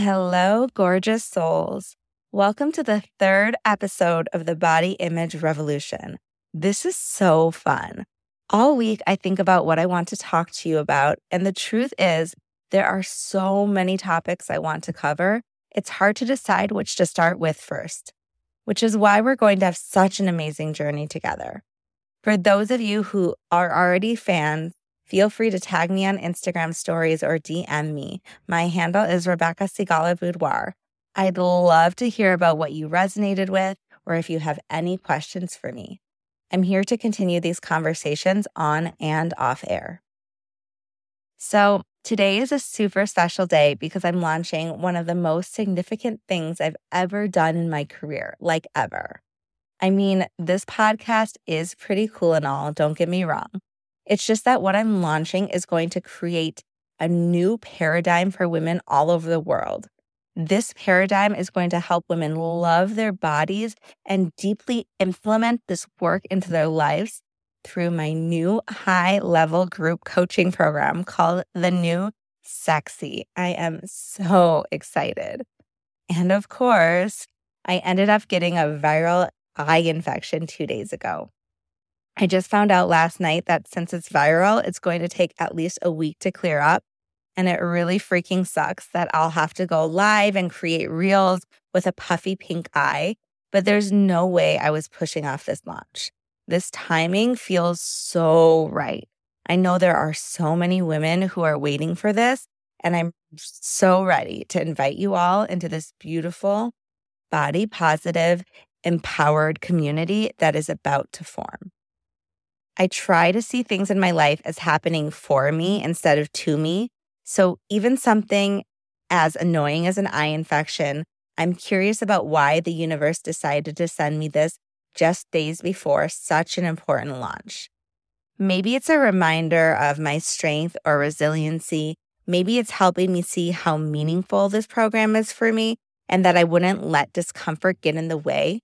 Hello, gorgeous souls. Welcome to the third episode of the Body Image Revolution. This is so fun. All week, I think about what I want to talk to you about. And the truth is, there are so many topics I want to cover. It's hard to decide which to start with first, which is why we're going to have such an amazing journey together. For those of you who are already fans, Feel free to tag me on Instagram stories or DM me. My handle is Rebecca Sigala Boudoir. I'd love to hear about what you resonated with or if you have any questions for me. I'm here to continue these conversations on and off air. So, today is a super special day because I'm launching one of the most significant things I've ever done in my career, like ever. I mean, this podcast is pretty cool and all, don't get me wrong. It's just that what I'm launching is going to create a new paradigm for women all over the world. This paradigm is going to help women love their bodies and deeply implement this work into their lives through my new high level group coaching program called The New Sexy. I am so excited. And of course, I ended up getting a viral eye infection two days ago. I just found out last night that since it's viral, it's going to take at least a week to clear up. And it really freaking sucks that I'll have to go live and create reels with a puffy pink eye. But there's no way I was pushing off this launch. This timing feels so right. I know there are so many women who are waiting for this, and I'm so ready to invite you all into this beautiful, body positive, empowered community that is about to form. I try to see things in my life as happening for me instead of to me. So even something as annoying as an eye infection, I'm curious about why the universe decided to send me this just days before such an important launch. Maybe it's a reminder of my strength or resiliency. Maybe it's helping me see how meaningful this program is for me and that I wouldn't let discomfort get in the way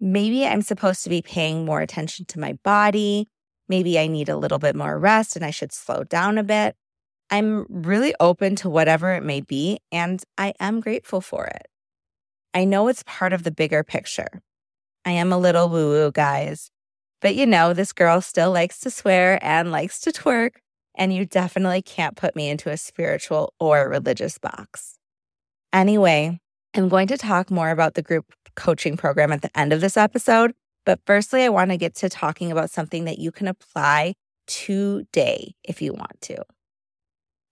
maybe I'm supposed to be paying more attention to my body. Maybe I need a little bit more rest and I should slow down a bit. I'm really open to whatever it may be, and I am grateful for it. I know it's part of the bigger picture. I am a little woo woo, guys. But you know, this girl still likes to swear and likes to twerk, and you definitely can't put me into a spiritual or religious box. Anyway, I'm going to talk more about the group coaching program at the end of this episode. But firstly, I want to get to talking about something that you can apply today if you want to.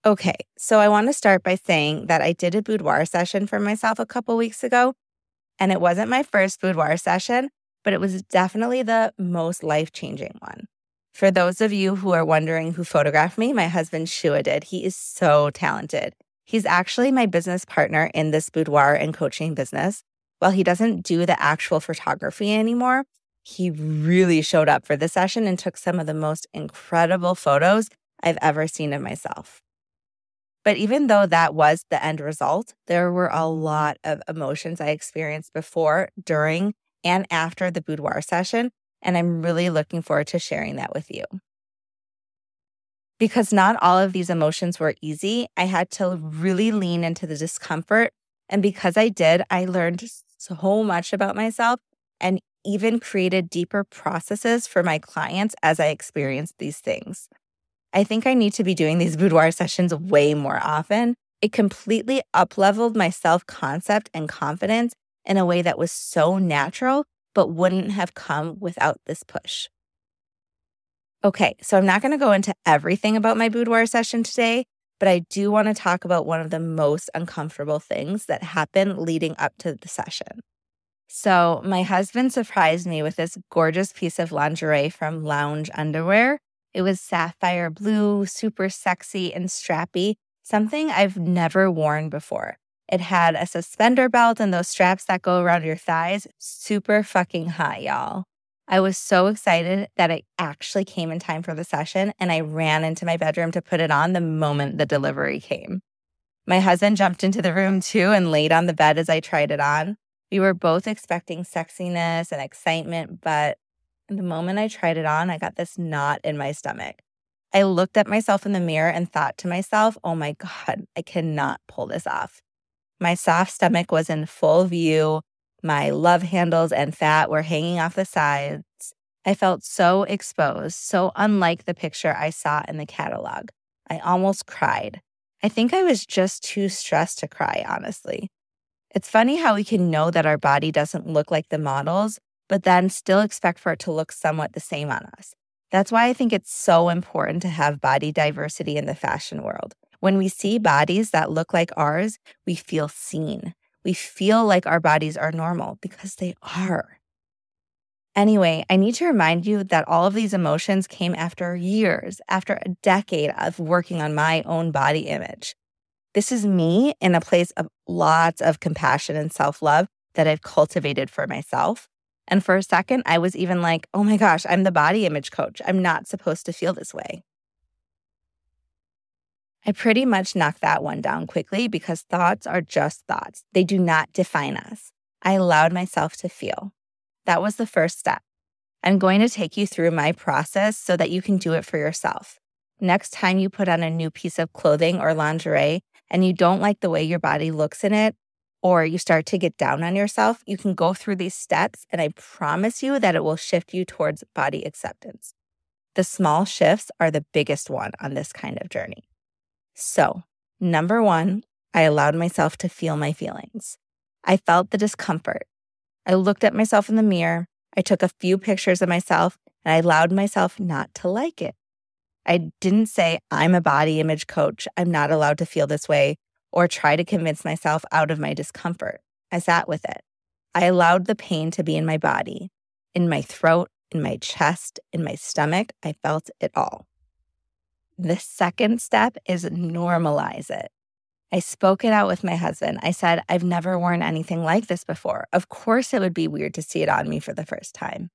Okay, so I want to start by saying that I did a boudoir session for myself a couple weeks ago, and it wasn't my first boudoir session, but it was definitely the most life changing one. For those of you who are wondering who photographed me, my husband Shua did. He is so talented. He's actually my business partner in this boudoir and coaching business while he doesn't do the actual photography anymore, he really showed up for the session and took some of the most incredible photos I've ever seen of myself. But even though that was the end result, there were a lot of emotions I experienced before, during, and after the boudoir session. And I'm really looking forward to sharing that with you. Because not all of these emotions were easy, I had to really lean into the discomfort. And because I did, I learned so much about myself and even created deeper processes for my clients as I experienced these things. I think I need to be doing these boudoir sessions way more often. It completely upleveled my self concept and confidence in a way that was so natural, but wouldn't have come without this push. Okay, so I'm not going to go into everything about my boudoir session today, but I do want to talk about one of the most uncomfortable things that happened leading up to the session. So, my husband surprised me with this gorgeous piece of lingerie from Lounge Underwear. It was sapphire blue, super sexy and strappy, something I've never worn before. It had a suspender belt and those straps that go around your thighs. Super fucking hot, y'all. I was so excited that it actually came in time for the session, and I ran into my bedroom to put it on the moment the delivery came. My husband jumped into the room too and laid on the bed as I tried it on. We were both expecting sexiness and excitement, but the moment I tried it on, I got this knot in my stomach. I looked at myself in the mirror and thought to myself, oh my God, I cannot pull this off. My soft stomach was in full view. My love handles and fat were hanging off the sides. I felt so exposed, so unlike the picture I saw in the catalog. I almost cried. I think I was just too stressed to cry, honestly. It's funny how we can know that our body doesn't look like the models, but then still expect for it to look somewhat the same on us. That's why I think it's so important to have body diversity in the fashion world. When we see bodies that look like ours, we feel seen. We feel like our bodies are normal because they are. Anyway, I need to remind you that all of these emotions came after years, after a decade of working on my own body image. This is me in a place of lots of compassion and self love that I've cultivated for myself. And for a second, I was even like, oh my gosh, I'm the body image coach. I'm not supposed to feel this way. I pretty much knocked that one down quickly because thoughts are just thoughts, they do not define us. I allowed myself to feel. That was the first step. I'm going to take you through my process so that you can do it for yourself. Next time you put on a new piece of clothing or lingerie and you don't like the way your body looks in it, or you start to get down on yourself, you can go through these steps, and I promise you that it will shift you towards body acceptance. The small shifts are the biggest one on this kind of journey. So, number one, I allowed myself to feel my feelings. I felt the discomfort. I looked at myself in the mirror. I took a few pictures of myself and I allowed myself not to like it. I didn't say, I'm a body image coach. I'm not allowed to feel this way or try to convince myself out of my discomfort. I sat with it. I allowed the pain to be in my body, in my throat, in my chest, in my stomach. I felt it all. The second step is normalize it. I spoke it out with my husband. I said, I've never worn anything like this before. Of course, it would be weird to see it on me for the first time.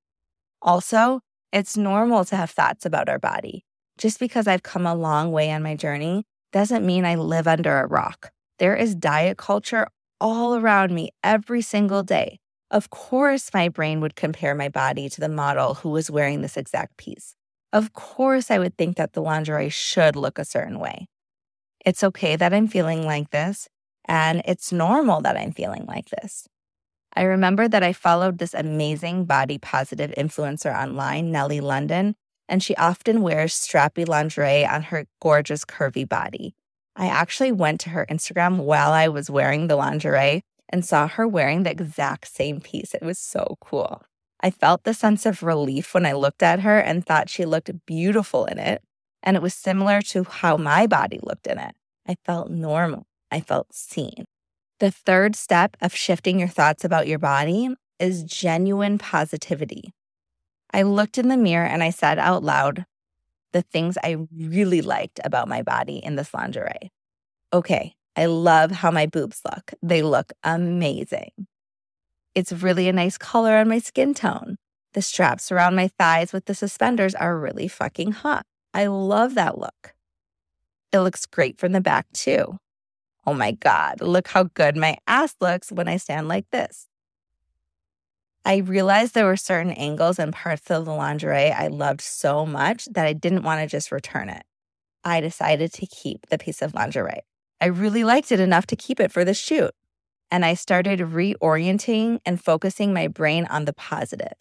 Also, it's normal to have thoughts about our body. Just because I've come a long way on my journey doesn't mean I live under a rock. There is diet culture all around me every single day. Of course, my brain would compare my body to the model who was wearing this exact piece. Of course, I would think that the lingerie should look a certain way. It's okay that I'm feeling like this, and it's normal that I'm feeling like this. I remember that I followed this amazing body positive influencer online, Nelly London, and she often wears strappy lingerie on her gorgeous curvy body. I actually went to her Instagram while I was wearing the lingerie and saw her wearing the exact same piece. It was so cool. I felt the sense of relief when I looked at her and thought she looked beautiful in it. And it was similar to how my body looked in it. I felt normal. I felt seen. The third step of shifting your thoughts about your body is genuine positivity. I looked in the mirror and I said out loud the things I really liked about my body in this lingerie. Okay, I love how my boobs look. They look amazing. It's really a nice color on my skin tone. The straps around my thighs with the suspenders are really fucking hot. I love that look. It looks great from the back, too. Oh my God, look how good my ass looks when I stand like this. I realized there were certain angles and parts of the lingerie I loved so much that I didn't want to just return it. I decided to keep the piece of lingerie. I really liked it enough to keep it for the shoot and I started reorienting and focusing my brain on the positive.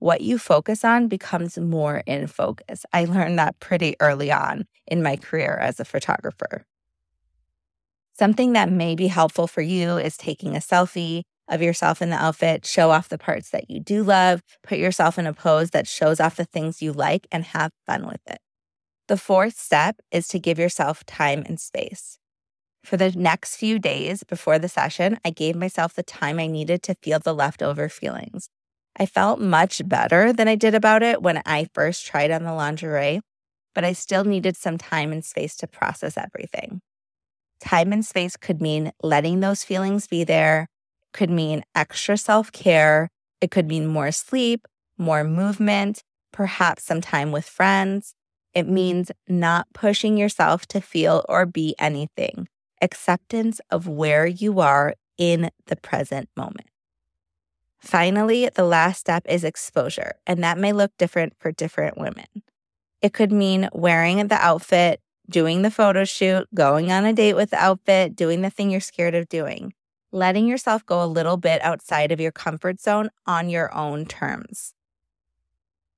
What you focus on becomes more in focus. I learned that pretty early on in my career as a photographer. Something that may be helpful for you is taking a selfie of yourself in the outfit, show off the parts that you do love, put yourself in a pose that shows off the things you like, and have fun with it. The fourth step is to give yourself time and space. For the next few days before the session, I gave myself the time I needed to feel the leftover feelings. I felt much better than I did about it when I first tried on the lingerie, but I still needed some time and space to process everything. Time and space could mean letting those feelings be there, could mean extra self care, it could mean more sleep, more movement, perhaps some time with friends. It means not pushing yourself to feel or be anything acceptance of where you are in the present moment. Finally, the last step is exposure, and that may look different for different women. It could mean wearing the outfit, doing the photo shoot, going on a date with the outfit, doing the thing you're scared of doing. letting yourself go a little bit outside of your comfort zone on your own terms.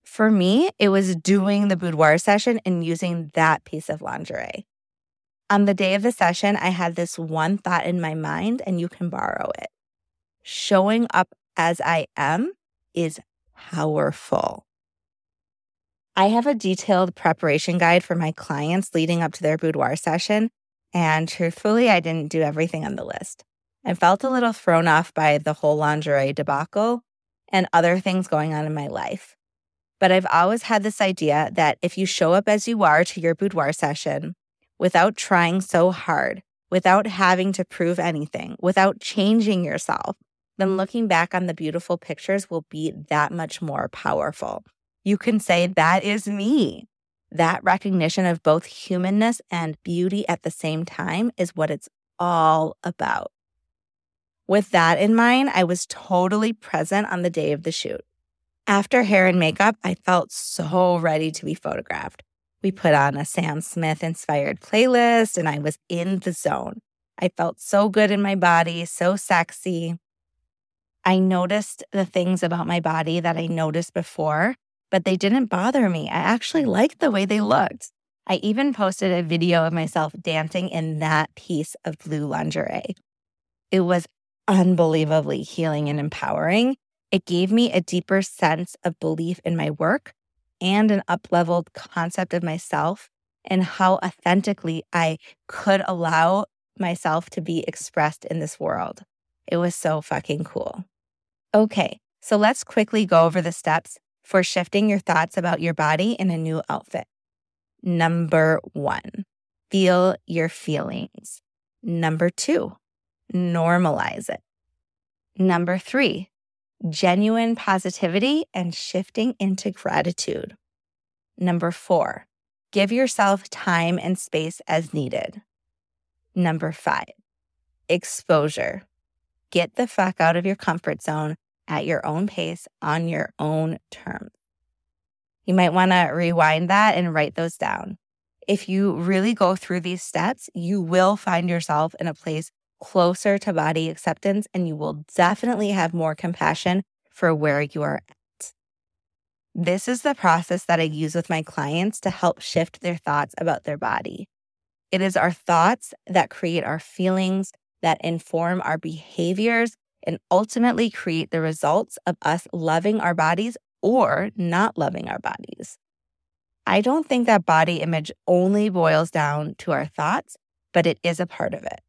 For me, it was doing the boudoir session and using that piece of lingerie. On the day of the session, I had this one thought in my mind, and you can borrow it. Showing up as I am is powerful. I have a detailed preparation guide for my clients leading up to their boudoir session. And truthfully, I didn't do everything on the list. I felt a little thrown off by the whole lingerie debacle and other things going on in my life. But I've always had this idea that if you show up as you are to your boudoir session without trying so hard, without having to prove anything, without changing yourself, then looking back on the beautiful pictures will be that much more powerful. You can say, That is me. That recognition of both humanness and beauty at the same time is what it's all about. With that in mind, I was totally present on the day of the shoot. After hair and makeup, I felt so ready to be photographed. We put on a Sam Smith inspired playlist and I was in the zone. I felt so good in my body, so sexy. I noticed the things about my body that I noticed before, but they didn't bother me. I actually liked the way they looked. I even posted a video of myself dancing in that piece of blue lingerie. It was unbelievably healing and empowering. It gave me a deeper sense of belief in my work and an up-leveled concept of myself and how authentically I could allow myself to be expressed in this world. It was so fucking cool. Okay, so let's quickly go over the steps for shifting your thoughts about your body in a new outfit. Number one, feel your feelings. Number two, normalize it. Number three, genuine positivity and shifting into gratitude. Number four, give yourself time and space as needed. Number five, exposure. Get the fuck out of your comfort zone at your own pace on your own terms. You might want to rewind that and write those down. If you really go through these steps, you will find yourself in a place closer to body acceptance and you will definitely have more compassion for where you are at. This is the process that I use with my clients to help shift their thoughts about their body. It is our thoughts that create our feelings, that inform our behaviors, and ultimately create the results of us loving our bodies or not loving our bodies. I don't think that body image only boils down to our thoughts, but it is a part of it.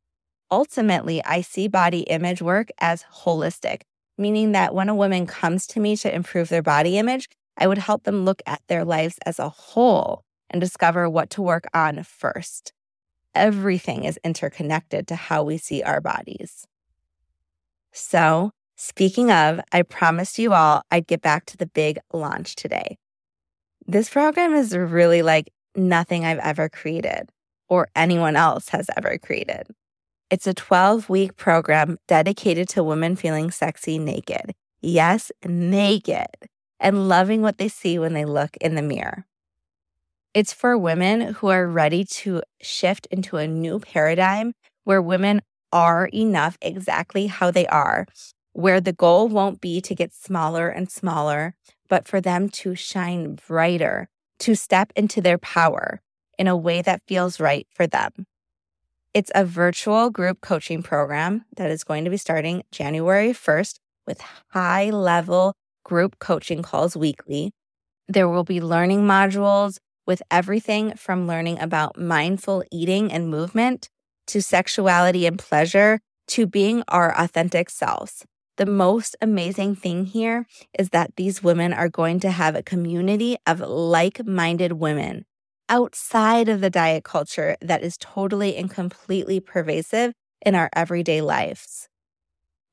Ultimately, I see body image work as holistic, meaning that when a woman comes to me to improve their body image, I would help them look at their lives as a whole and discover what to work on first. Everything is interconnected to how we see our bodies. So, speaking of, I promised you all I'd get back to the big launch today. This program is really like nothing I've ever created or anyone else has ever created. It's a 12 week program dedicated to women feeling sexy naked. Yes, naked, and loving what they see when they look in the mirror. It's for women who are ready to shift into a new paradigm where women are enough exactly how they are, where the goal won't be to get smaller and smaller, but for them to shine brighter, to step into their power in a way that feels right for them. It's a virtual group coaching program that is going to be starting January 1st with high level group coaching calls weekly. There will be learning modules with everything from learning about mindful eating and movement to sexuality and pleasure to being our authentic selves. The most amazing thing here is that these women are going to have a community of like minded women outside of the diet culture that is totally and completely pervasive in our everyday lives.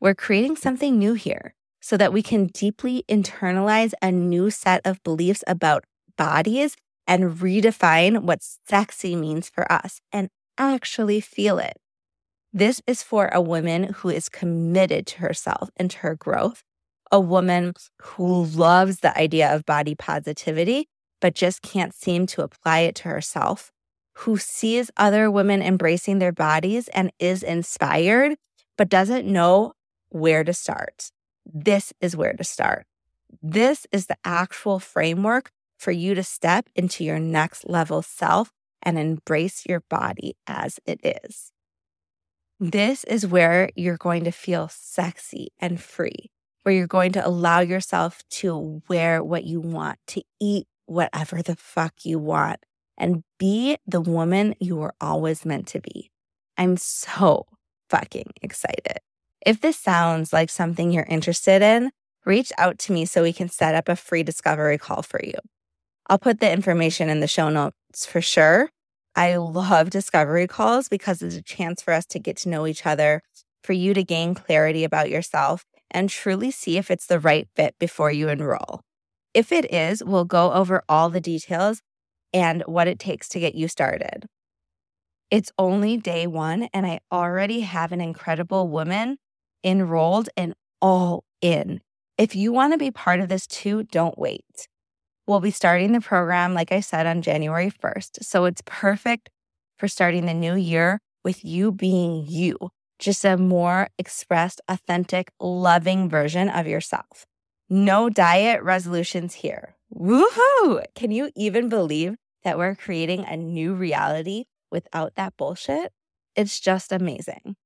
We're creating something new here so that we can deeply internalize a new set of beliefs about bodies and redefine what sexy means for us and actually feel it. This is for a woman who is committed to herself and to her growth, a woman who loves the idea of body positivity, but just can't seem to apply it to herself, who sees other women embracing their bodies and is inspired, but doesn't know where to start. This is where to start. This is the actual framework for you to step into your next level self and embrace your body as it is. This is where you're going to feel sexy and free, where you're going to allow yourself to wear what you want, to eat whatever the fuck you want, and be the woman you were always meant to be. I'm so fucking excited. If this sounds like something you're interested in, reach out to me so we can set up a free discovery call for you. I'll put the information in the show notes for sure. I love discovery calls because it's a chance for us to get to know each other, for you to gain clarity about yourself, and truly see if it's the right fit before you enroll. If it is, we'll go over all the details and what it takes to get you started. It's only day one, and I already have an incredible woman enrolled and all in. If you want to be part of this too, don't wait. We'll be starting the program, like I said, on January 1st. So it's perfect for starting the new year with you being you, just a more expressed, authentic, loving version of yourself. No diet resolutions here. Woohoo! Can you even believe that we're creating a new reality without that bullshit? It's just amazing.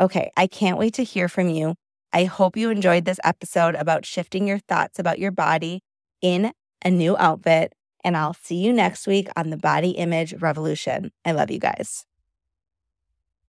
Okay, I can't wait to hear from you. I hope you enjoyed this episode about shifting your thoughts about your body in a new outfit. And I'll see you next week on the Body Image Revolution. I love you guys.